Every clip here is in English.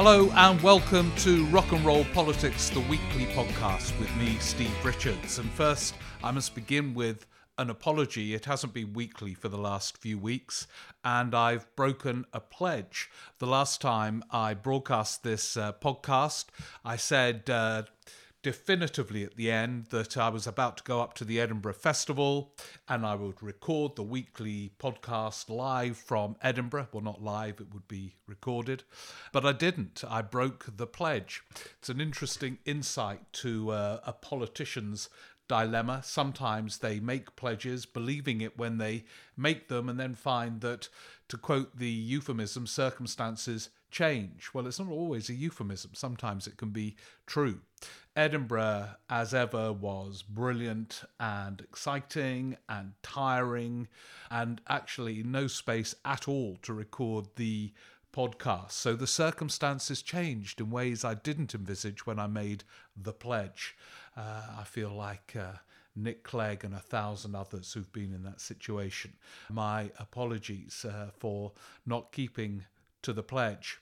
Hello and welcome to Rock and Roll Politics, the weekly podcast with me, Steve Richards. And first, I must begin with an apology. It hasn't been weekly for the last few weeks, and I've broken a pledge. The last time I broadcast this uh, podcast, I said uh, definitively at the end that I was about to go up to the Edinburgh Festival and I would record the weekly podcast live from Edinburgh. Well, not live, it would be recorded. But I didn't. I broke the pledge. It's an interesting insight to uh, a politician's dilemma. Sometimes they make pledges, believing it when they make them, and then find that, to quote the euphemism, circumstances change. Well, it's not always a euphemism, sometimes it can be true. Edinburgh, as ever, was brilliant and exciting and tiring, and actually no space at all to record the podcast. So the circumstances changed in ways I didn't envisage when I made the pledge. Uh, I feel like. Uh, Nick Clegg and a thousand others who've been in that situation. My apologies uh, for not keeping to the pledge.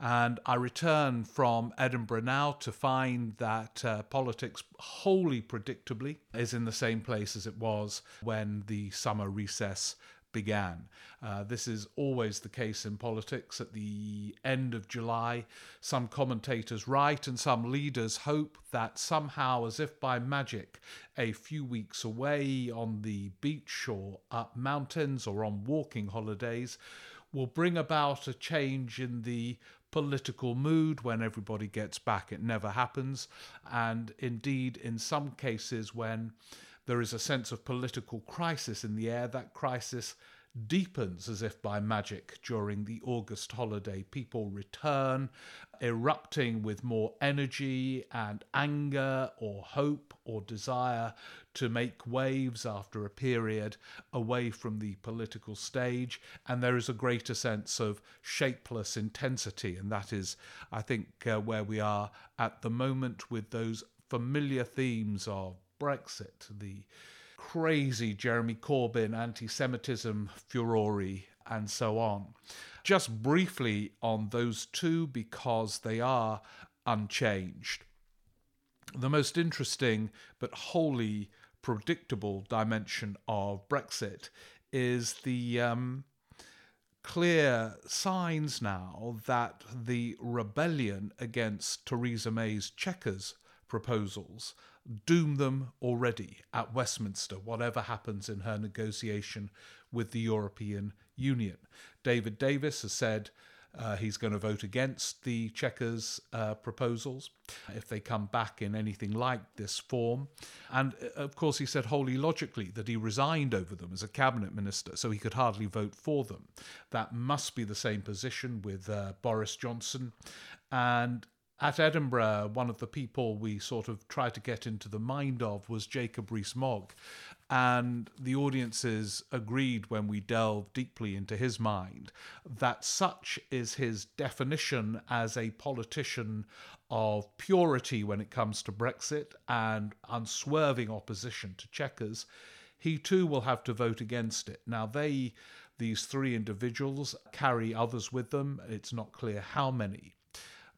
And I return from Edinburgh now to find that uh, politics, wholly predictably, is in the same place as it was when the summer recess began. Uh, this is always the case in politics. At the end of July, some commentators write and some leaders hope that somehow, as if by magic, a few weeks away on the beach or up mountains or on walking holidays, will bring about a change in the political mood when everybody gets back. It never happens. And indeed, in some cases, when there is a sense of political crisis in the air, that crisis deepens as if by magic during the August holiday. People return, erupting with more energy and anger or hope or desire to make waves after a period away from the political stage. And there is a greater sense of shapeless intensity. And that is, I think, uh, where we are at the moment with those familiar themes of Brexit, the crazy Jeremy Corbyn anti Semitism furore, and so on. Just briefly on those two, because they are unchanged. The most interesting but wholly predictable dimension of Brexit is the um, clear signs now that the rebellion against Theresa May's Chequers proposals doom them already at Westminster, whatever happens in her negotiation with the European Union. David Davis has said uh, he's going to vote against the Chequers uh, proposals if they come back in anything like this form. And uh, of course, he said wholly logically that he resigned over them as a cabinet minister, so he could hardly vote for them. That must be the same position with uh, Boris Johnson. And at Edinburgh, one of the people we sort of tried to get into the mind of was Jacob Rees-Mogg. And the audiences agreed when we delved deeply into his mind that such is his definition as a politician of purity when it comes to Brexit and unswerving opposition to Chequers, he too will have to vote against it. Now, they, these three individuals, carry others with them. It's not clear how many.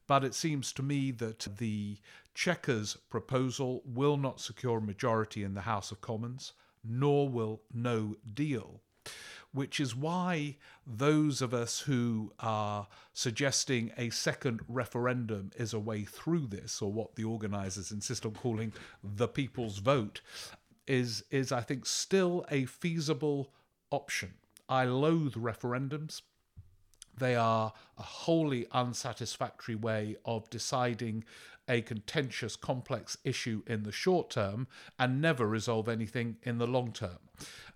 But it seems to me that the Chequers proposal will not secure a majority in the House of Commons, nor will no deal. which is why those of us who are suggesting a second referendum is a way through this, or what the organisers insist on calling the people's vote, is, is I think, still a feasible option. I loathe referendums. They are a wholly unsatisfactory way of deciding a contentious, complex issue in the short term and never resolve anything in the long term,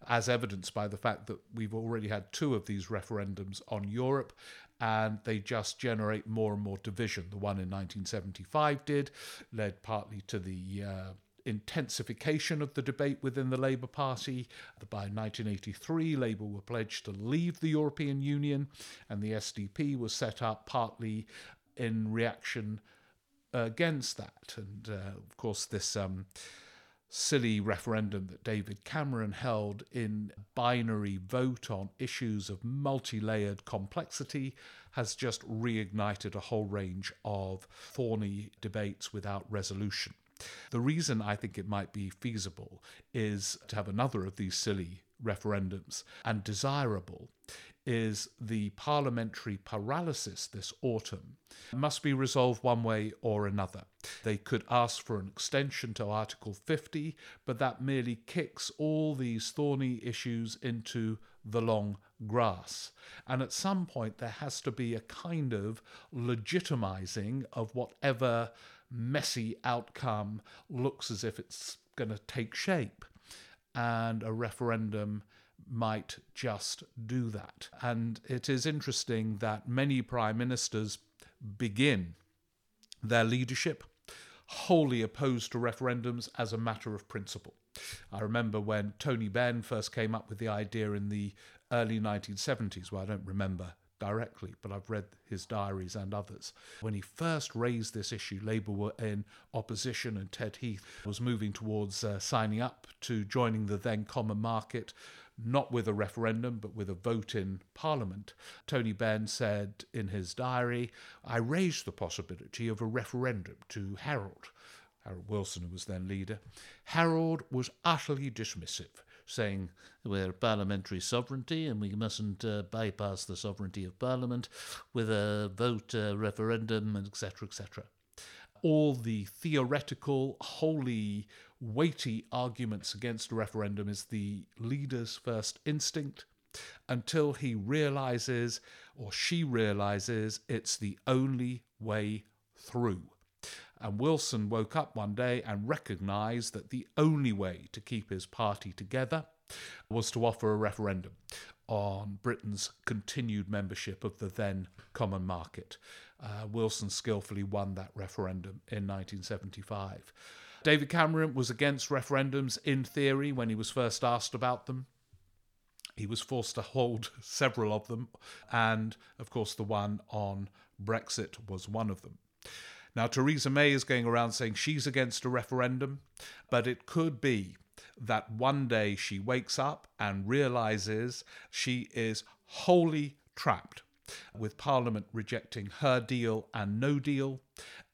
as evidenced by the fact that we've already had two of these referendums on Europe and they just generate more and more division. The one in 1975 did, led partly to the uh, intensification of the debate within the Labour Party. By 1983, Labour were pledged to leave the European Union, and the SDP was set up partly in reaction against that. And uh, of course, this. Um, silly referendum that David Cameron held in binary vote on issues of multi layered complexity has just reignited a whole range of thorny debates without resolution. The reason I think it might be feasible is to have another of these silly referendums and desirable is the parliamentary paralysis this autumn must be resolved one way or another. They could ask for an extension to Article 50, but that merely kicks all these thorny issues into the long grass. And at some point, there has to be a kind of legitimizing of whatever messy outcome looks as if it's going to take shape. And a referendum might just do that. And it is interesting that many prime ministers begin their leadership wholly opposed to referendums as a matter of principle. I remember when Tony Benn first came up with the idea in the early 1970s, well, I don't remember directly, but I've read his diaries and others. When he first raised this issue, Labour were in opposition, and Ted Heath was moving towards uh, signing up to joining the then common market, not with a referendum, but with a vote in Parliament. Tony Benn said in his diary, I raised the possibility of a referendum to Harold. Harold Wilson, who was then leader. Harold was utterly dismissive saying we're parliamentary sovereignty and we mustn't uh, bypass the sovereignty of Parliament with a vote, uh, referendum, etc., etc. All the theoretical, wholly weighty arguments against a referendum is the leader's first instinct until he realizes or she realizes it's the only way through. And Wilson woke up one day and recognized that the only way to keep his party together was to offer a referendum on Britain's continued membership of the then common market. Uh, Wilson skillfully won that referendum in 1975. David Cameron was against referendums in theory when he was first asked about them. He was forced to hold several of them, and of course, the one on Brexit was one of them. Now, Theresa May is going around saying she's against a referendum, but it could be that one day she wakes up and realizes she is wholly trapped with Parliament rejecting her deal and no deal,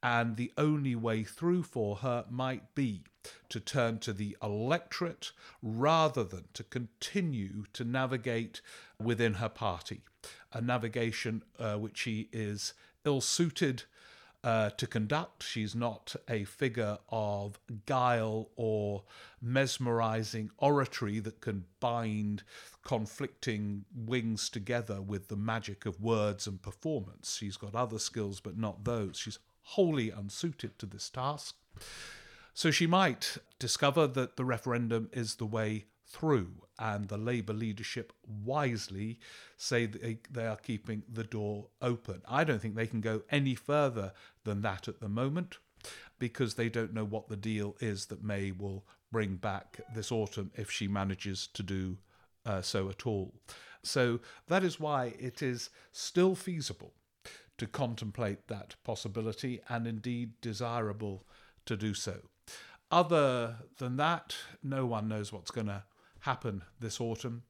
and the only way through for her might be to turn to the electorate rather than to continue to navigate within her party, a navigation uh, which she is ill suited uh, to conduct. She's not a figure of guile or mesmerizing oratory that can bind conflicting wings together with the magic of words and performance. She's got other skills, but not those. She's wholly unsuited to this task. So she might discover that the referendum is the way through, and the Labour leadership wisely say they, they are keeping the door open. I don't think they can go any further than that at the moment because they don't know what the deal is that May will bring back this autumn if she manages to do uh, so at all. So that is why it is still feasible to contemplate that possibility and indeed desirable to do so. Other than that, no one knows what's going to happen this autumn.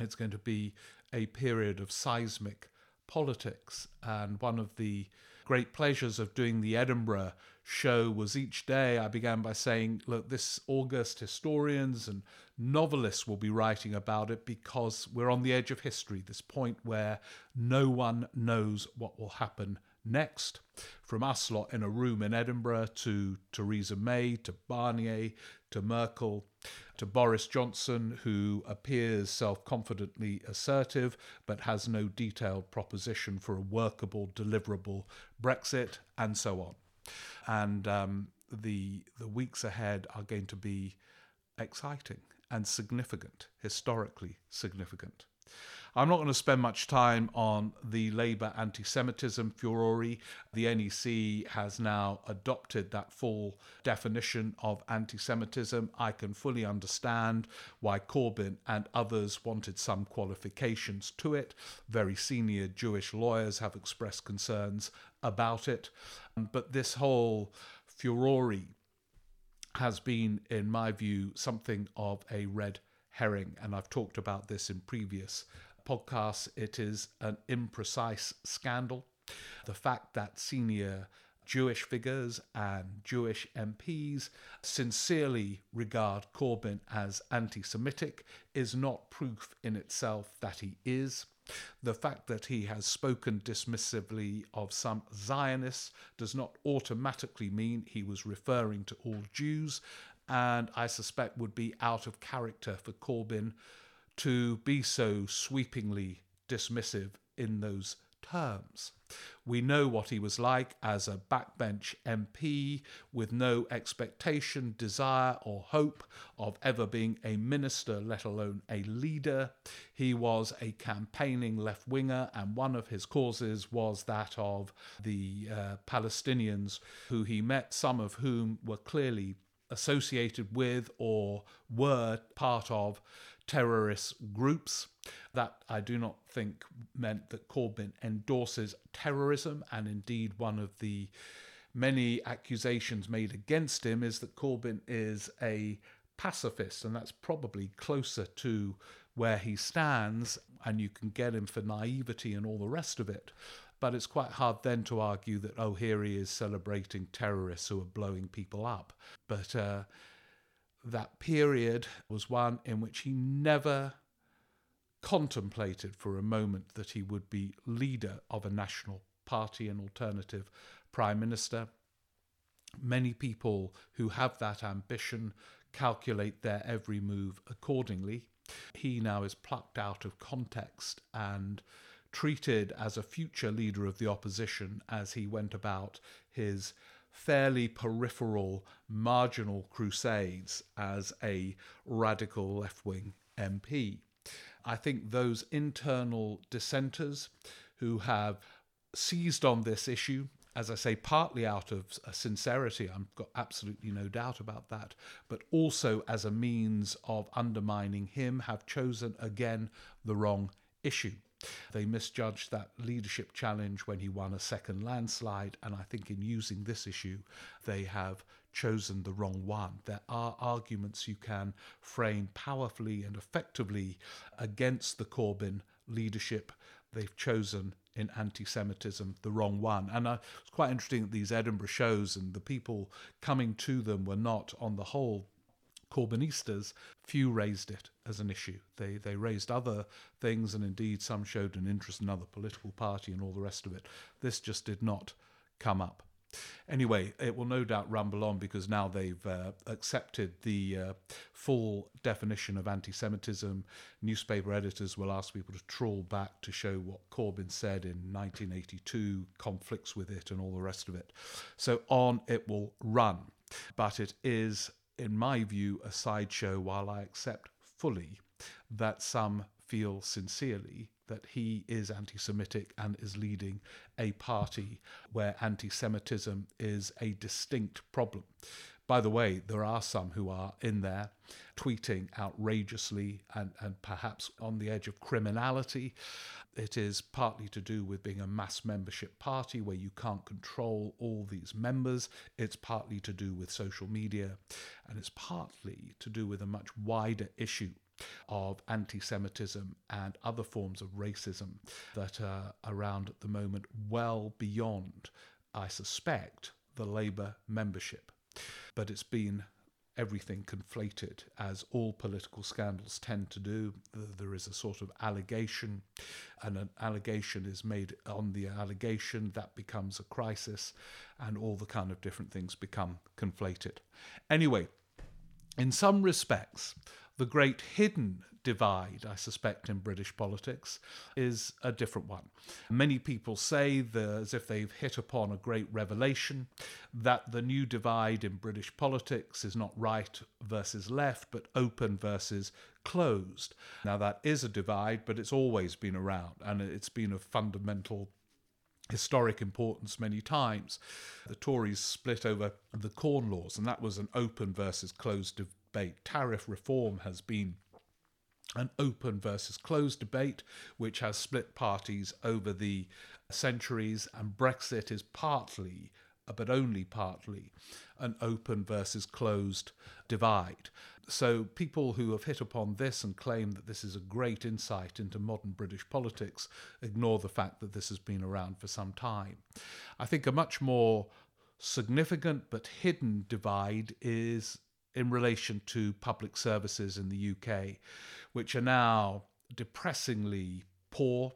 It's going to be a period of seismic politics, and one of the great pleasures of doing the Edinburgh show was each day I began by saying, look, this August historians and novelists will be writing about it because we're on the edge of history, this point where no one knows what will happen next. From Uslot in a room in Edinburgh to Theresa May to Barnier to Merkel to Boris Johnson, who appears self confidently assertive but has no detailed proposition for a workable, deliverable Brexit, and so on. And um, the, the weeks ahead are going to be exciting and significant, historically significant. I'm not going to spend much time on the Labour anti Semitism furore. The NEC has now adopted that full definition of anti Semitism. I can fully understand why Corbyn and others wanted some qualifications to it. Very senior Jewish lawyers have expressed concerns about it. But this whole furore has been, in my view, something of a red herring, and I've talked about this in previous podcasts, it is an imprecise scandal. The fact that senior Jewish figures and Jewish MPs sincerely regard Corbyn as anti Semitic is not proof in itself that he is. The fact that he has spoken dismissively of some Zionists does not automatically mean he was referring to all Jews, and I suspect would be out of character for Corbyn to be so sweepingly dismissive in those terms. We know what he was like as a backbench MP with no expectation, desire, or hope of ever being a minister, let alone a leader. He was a campaigning left winger, and one of his causes was that of the uh, Palestinians who he met, some of whom were clearly associated with or were part of terrorist groups. That I do not think meant that Corbyn endorses terrorism, and indeed, one of the many accusations made against him is that Corbyn is a pacifist, and that's probably closer to where he stands, and you can get him for naivety and all the rest of it. But it's quite hard then to argue that, oh, here he is celebrating terrorists who are blowing people up. But uh, that period was one in which he never contemplated for a moment that he would be leader of a national party and alternative prime minister. Many people who have that ambition calculate their every move accordingly. He now is plucked out of context and treated as a future leader of the opposition as he went about his fairly peripheral, marginal crusades as a radical left wing MP. I think those internal dissenters who have seized on this issue, as I say, partly out of sincerity, I've got absolutely no doubt about that, but also as a means of undermining him, have chosen again the wrong issue. They misjudged that leadership challenge when he won a second landslide, and I think in using this issue, they have chosen the wrong one. There are arguments you can frame powerfully and effectively against the Corbyn leadership. They've chosen in anti Semitism the wrong one. And uh, it's quite interesting that these Edinburgh shows and the people coming to them were not, on the whole, Corbynistas, few raised it as an issue. They they raised other things, and indeed some showed an interest in other political party and all the rest of it. This just did not come up. Anyway, it will no doubt rumble on because now they've uh, accepted the uh, full definition of anti Semitism. Newspaper editors will ask people to trawl back to show what Corbyn said in 1982, conflicts with it, and all the rest of it. So on it will run. But it is in my view, a sideshow while I accept fully that some feel sincerely that he is anti Semitic and is leading a party where anti Semitism is a distinct problem. By the way, there are some who are in there tweeting outrageously and, and perhaps on the edge of criminality. It is partly to do with being a mass membership party where you can't control all these members. It's partly to do with social media. And it's partly to do with a much wider issue of anti Semitism and other forms of racism that are around at the moment, well beyond I suspect, the Labour membership. But it's been everything conflated, as all political scandals tend to do. There is a sort of allegation, and an allegation is made on the allegation, that becomes a crisis, and all the kind of different things become conflated. Anyway, in some respects, the great hidden divide, I suspect, in British politics is a different one. Many people say, as if they've hit upon a great revelation, that the new divide in British politics is not right versus left, but open versus closed. Now, that is a divide, but it's always been around, and it's been of fundamental historic importance many times. The Tories split over the Corn Laws, and that was an open versus closed debate. Tariff reform has been an open versus closed debate, which has split parties over the centuries, and Brexit is partly, but only partly, an open versus closed divide. So, people who have hit upon this and claim that this is a great insight into modern British politics ignore the fact that this has been around for some time. I think a much more significant but hidden divide is in relation to public services in the UK, which are now depressingly poor.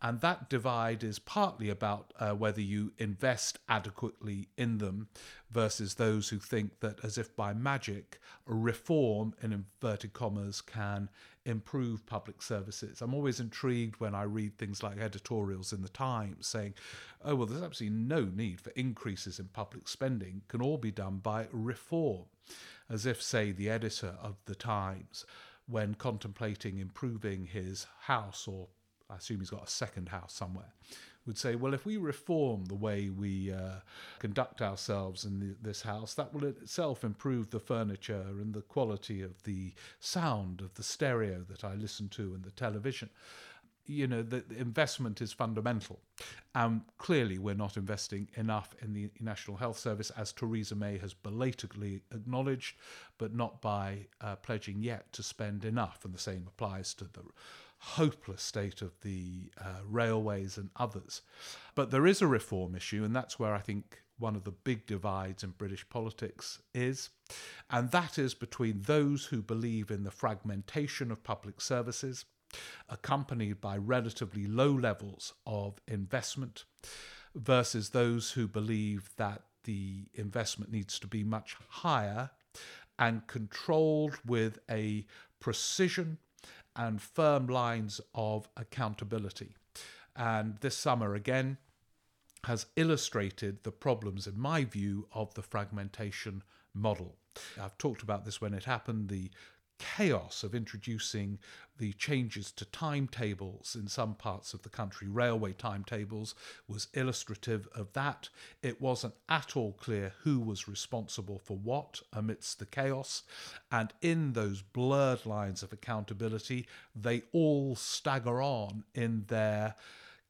And that divide is partly about uh, whether you invest adequately in them versus those who think that, as if by magic, reform, in inverted commas, can improve public services. I'm always intrigued when I read things like editorials in the Times saying, oh, well, there's absolutely no need for increases in public spending, it can all be done by reform as if, say, the editor of the Times, when contemplating improving his house, or I assume he's got a second house somewhere, would say, well, if we reform the way we uh, conduct ourselves in the, this house, that will itself improve the furniture and the quality of the sound of the stereo that I listen to and the television you know, the, investment is fundamental. Um, clearly, we're not investing enough in the National Health Service, as Theresa May has belatedly acknowledged, but not by uh, pledging yet to spend enough. And the same applies to the hopeless state of the uh, railways and others. But there is a reform issue, and that's where I think one of the big divides in British politics is, and that is between those who believe in the fragmentation of public services accompanied by relatively low levels of investment, versus those who believe that the investment needs to be much higher and controlled with a precision and firm lines of accountability. And this summer, again, has illustrated the problems, in my view, of the fragmentation model. I've talked about this when it happened the chaos of introducing the changes to timetables in some parts of the country, railway timetables, was illustrative of that. It wasn't at all clear who was responsible for what amidst the chaos. And in those blurred lines of accountability, they all stagger on in their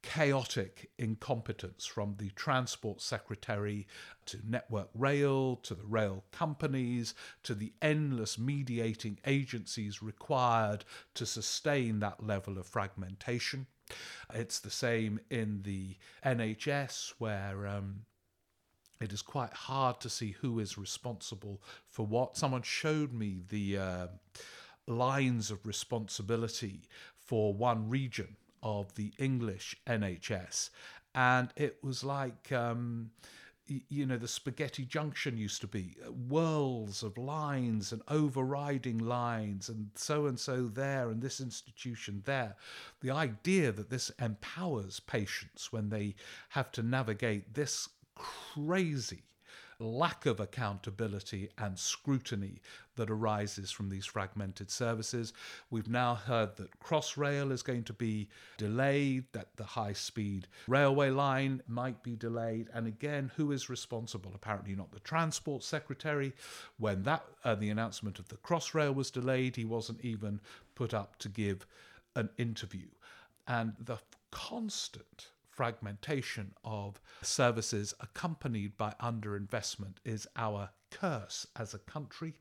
chaotic incompetence from the Transport Secretary to Network Rail to the rail companies to the endless mediating agencies required to sustain that level of fragmentation. It's the same in the NHS, where um, it is quite hard to see who is responsible for what. Someone showed me the uh, lines of responsibility for one region of the English NHS. And it was like, um, you know, the spaghetti junction used to be uh, whirls of lines and overriding lines, and so and so there, and this institution there. The idea that this empowers patients when they have to navigate this crazy lack of accountability and scrutiny that arises from these fragmented services. We've now heard that Crossrail is going to be delayed, that the high speed railway line might be delayed. And again, who is responsible? Apparently, not the Transport Secretary. When that uh, the announcement of the Crossrail was delayed, he wasn't even put up to give an interview. And the constant fragmentation of services accompanied by underinvestment is our curse as a country.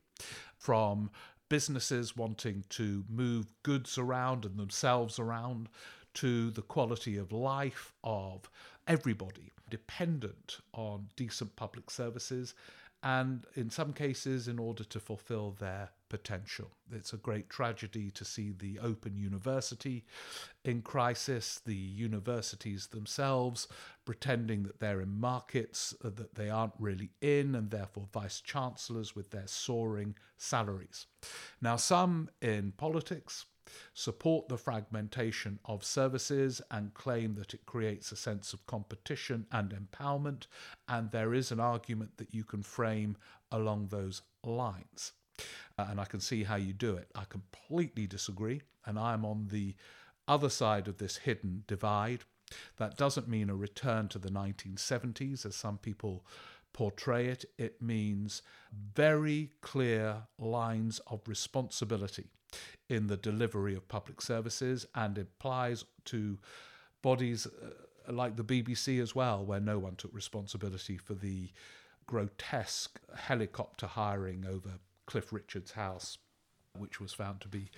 From businesses wanting to move goods around and themselves around to the quality of life of everybody dependent on decent public services and in some cases in order to fulfill their potential. It's a great tragedy to see the Open University in crisis, the universities themselves pretending that they're in markets uh, that they aren't really in, and therefore vice chancellors with their soaring salaries. Now, some in politics support the fragmentation of services and claim that it creates a sense of competition and empowerment, and there is an argument that you can frame along those lines. Uh, and I can see how you do it. I completely disagree, and I'm on the other side of this hidden divide. That doesn't mean a return to the 1970s, as some people portray it. It means very clear lines of responsibility in the delivery of public services and applies to bodies uh, like the BBC as well, where no one took responsibility for the grotesque helicopter hiring over Cliff Richard's house, which was found to be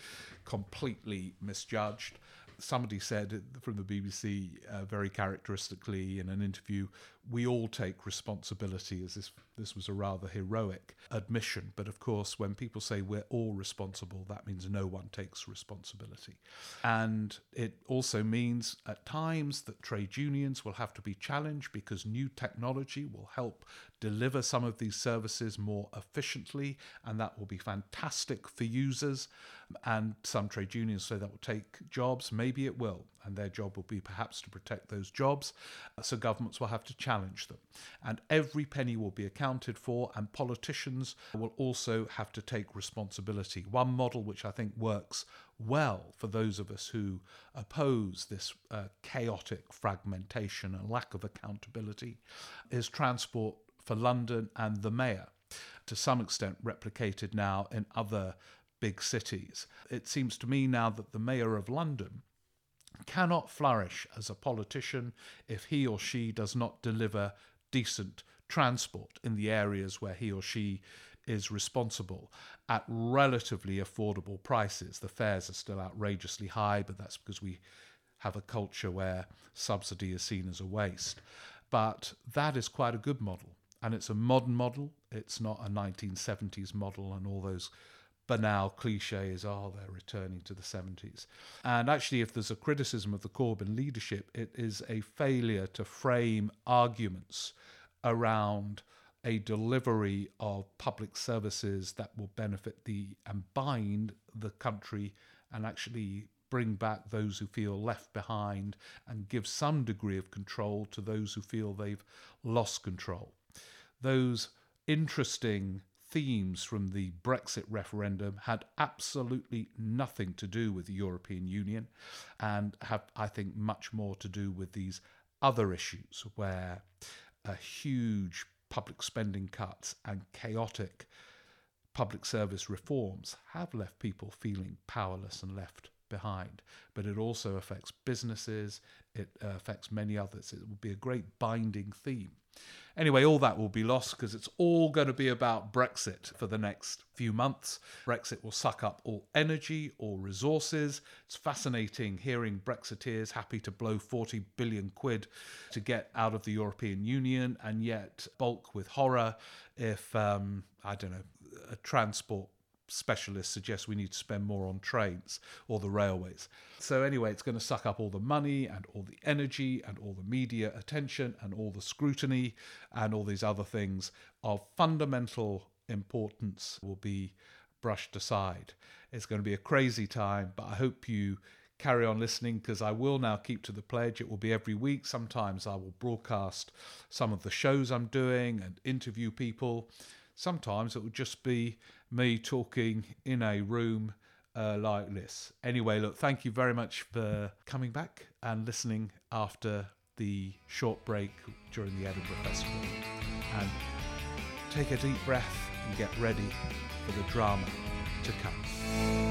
completely misjudged. Somebody said from the BBC uh, very characteristically in an interview, we all take responsibility as this this was a rather heroic admission. But of course, when people say we're all responsible, that means no one takes responsibility. And it also means at times that trade unions will have to be challenged because new technology will help deliver some of these services more efficiently, and that will be fantastic for users. And some trade unions say that will take jobs. Maybe it will. And their job will be perhaps to protect those jobs. So governments will have to challenge them. And every penny will be accounted for, and politicians will also have to take responsibility. One model which I think works well for those of us who oppose this uh, chaotic fragmentation and lack of accountability is transport for London and the mayor to some extent replicated now in other big cities. It seems to me now that the Mayor of London cannot flourish as a politician if he or she does not deliver decent transport in the areas where he or she is responsible at relatively affordable prices. The fares are still outrageously high, but that's because we have a culture where subsidy is seen as a waste. But that is quite a good model. And it's a modern model. It's not a 1970s model and all those banal cliches are they're returning to the 70s. And actually, if there's a criticism of the Corbyn leadership, it is a failure to frame arguments around a delivery of public services that will benefit the and bind the country and actually bring back those who feel left behind and give some degree of control to those who feel they've lost control. Those interesting themes from the Brexit referendum had absolutely nothing to do with the European Union and have, I think, much more to do with these other issues where a huge public spending cuts and chaotic public service reforms have left people feeling powerless and left behind. But it also affects businesses, it affects many others. It will be a great binding theme. Anyway, all that will be lost because it's all going to be about Brexit for the next few months. Brexit will suck up all energy, all resources. It's fascinating hearing Brexiteers happy to blow 40 billion quid to get out of the European Union and yet bulk with horror if, um, I don't know, a transport specialists suggest we need to spend more on trains or the railways. So, anyway, it's going to suck up all the money and all the energy and all the media attention and all the scrutiny and all these other things of fundamental importance will be brushed aside. It's going to be a crazy time, but I hope you carry on listening because I will now keep to the pledge. It will be every week. Sometimes I will broadcast some of the shows I'm doing and interview people. Sometimes it will just be me talking in a room uh, like this. Anyway, look, thank you very much for coming back and listening after the short break during the Edinburgh Festival. And take a deep breath and get ready for the drama to come.